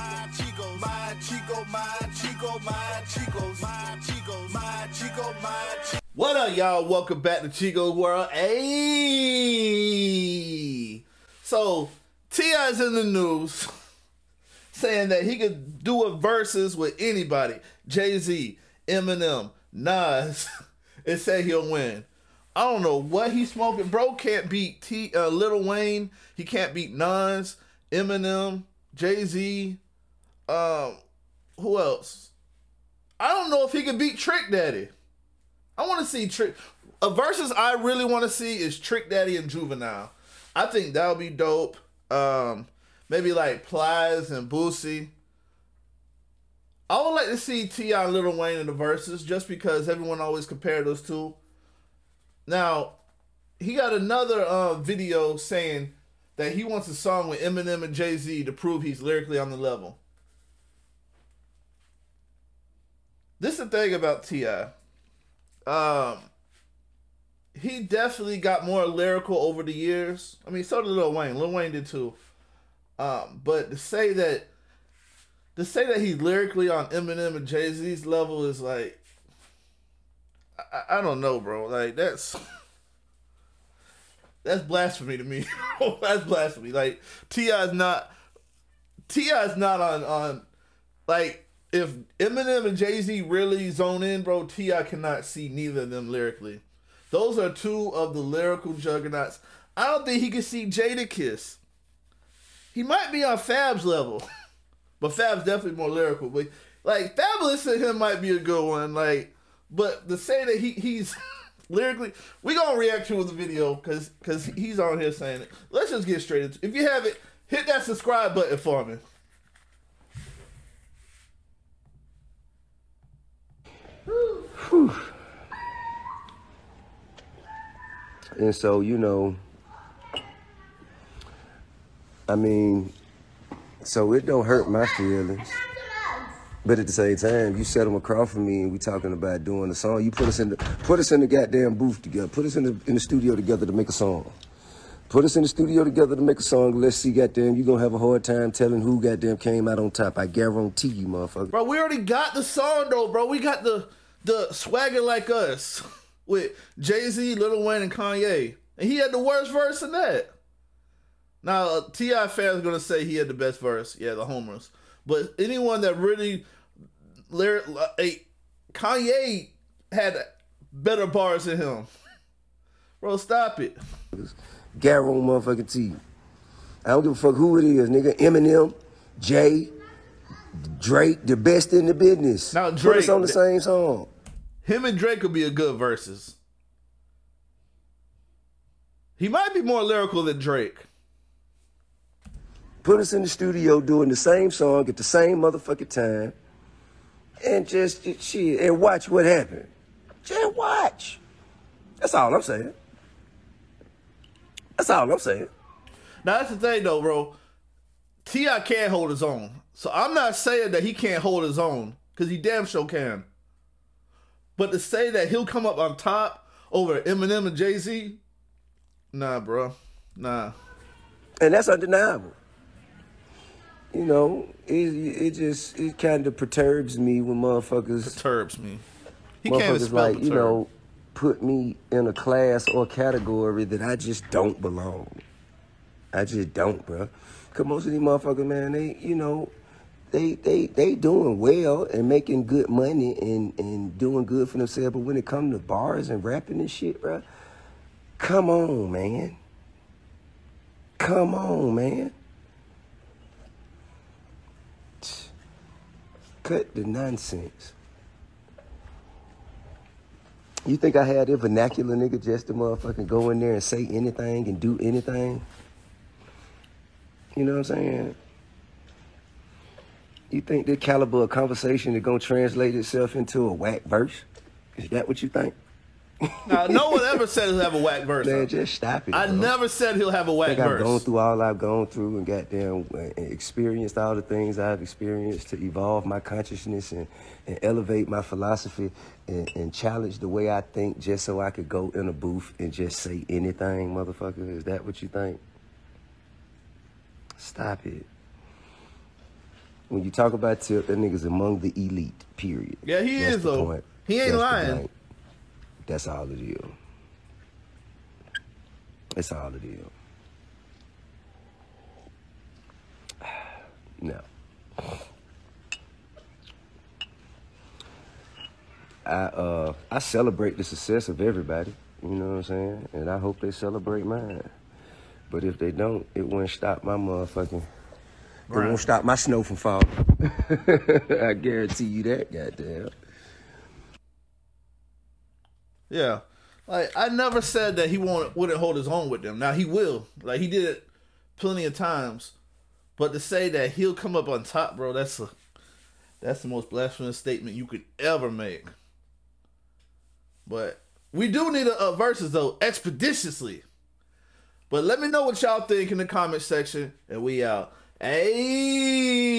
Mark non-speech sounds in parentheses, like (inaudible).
my Chico, my Chico, my Chico, my Chicos, my Chico, my Chico, my Chico. What up, y'all? Welcome back to Chico World. Hey, so T.I.'s in the news (laughs) saying that he could do a verses with anybody, Jay Z, Eminem, Nas, (laughs) and say he'll win. I don't know what he's smoking. Bro can't beat T uh, Lil Wayne. He can't beat Nas, Eminem, Jay Z. Um, who else? I don't know if he could beat Trick Daddy. I want to see Trick. A versus I really want to see is Trick Daddy and Juvenile. I think that'll be dope. Um, maybe like Plies and Boosie. I would like to see T.I. and Lil Wayne in the verses just because everyone always compare those two. Now, he got another uh, video saying that he wants a song with Eminem and Jay Z to prove he's lyrically on the level. This is the thing about T.I. Um, he definitely got more lyrical over the years. I mean, so did Lil Wayne. Lil Wayne did too. Um, but to say that to say that he's lyrically on Eminem and Jay Z's level is like I, I don't know, bro. Like that's (laughs) that's blasphemy to me. (laughs) that's blasphemy. Like T.I. is not T.I. is not on on like if Eminem and Jay Z really zone in, bro. T.I. cannot see neither of them lyrically. Those are two of the lyrical juggernauts. I don't think he can see Jadakiss. He might be on Fab's level, (laughs) but Fab's definitely more lyrical. But like Fabolous to him might be a good one. Like but to say that he he's (laughs) lyrically, we gonna react to the video because because he's on here saying it. Let's just get straight into. It. If you have it, hit that subscribe button for me. Whew. And so, you know, I mean, so it don't hurt my feelings. But at the same time, you set them across from me and we talking about doing a song. You put us in the put us in the goddamn booth together. Put us in the in the studio together to make a song. Put us in the studio together to make a song. Let's see, goddamn, you gonna have a hard time telling who goddamn came out on top. I guarantee you, motherfucker. Bro, we already got the song though, bro. We got the the swagger like us with Jay Z, Lil Wayne, and Kanye, and he had the worst verse in that. Now, T.I. fans gonna say he had the best verse. Yeah, the homers. But anyone that really, Kanye had better bars than him. (laughs) Bro, stop it. Garrow motherfucking T. I don't give a fuck who it is, nigga. Eminem, Jay, Drake, the best in the business. Now Drake, Put us on the same song. Him and Drake could be a good verses. He might be more lyrical than Drake put us in the studio doing the same song at the same motherfucking time, and just shit and watch what happened. Just watch. That's all I'm saying. That's all I'm saying. Now that's the thing though, bro. T.I. can't hold his own. So I'm not saying that he can't hold his own, because he damn sure can. But to say that he'll come up on top over Eminem and Jay-Z, nah, bro. Nah. And that's undeniable you know, it it just it kind of perturbs me when motherfuckers perturbs me. He motherfuckers like perturb. you know put me in a class or category that I just don't belong. I just don't, bro. Cause most of these motherfuckers, man, they you know, they they they doing well and making good money and and doing good for themselves. But when it comes to bars and rapping and shit, bro, come on, man. Come on, man. Cut the nonsense. You think I had a vernacular nigga just to motherfucking go in there and say anything and do anything? You know what I'm saying? You think this caliber of conversation is gonna translate itself into a whack verse? Is that what you think? now, no one ever said he'll have a whack verse. Man, just stop it. I bro. never said he'll have a whack I verse. I've gone through all I've gone through and goddamn uh, experienced all the things I've experienced to evolve my consciousness and, and elevate my philosophy and, and challenge the way I think just so I could go in a booth and just say anything, motherfucker. Is that what you think? Stop it. When you talk about Tip, that nigga's among the elite. Period. Yeah, he That's is though. Point. He ain't That's lying. That's all it is. That's all it is. (sighs) No. I uh I celebrate the success of everybody. You know what I'm saying? And I hope they celebrate mine. But if they don't, it won't stop my motherfucking. Right. It won't stop my snow from falling. (laughs) I guarantee you that, goddamn. Yeah, like I never said that he won't wouldn't hold his own with them. Now he will. Like he did it plenty of times. But to say that he'll come up on top, bro, that's a that's the most blasphemous statement you could ever make. But we do need a, a verses though, expeditiously. But let me know what y'all think in the comment section, and we out. Hey.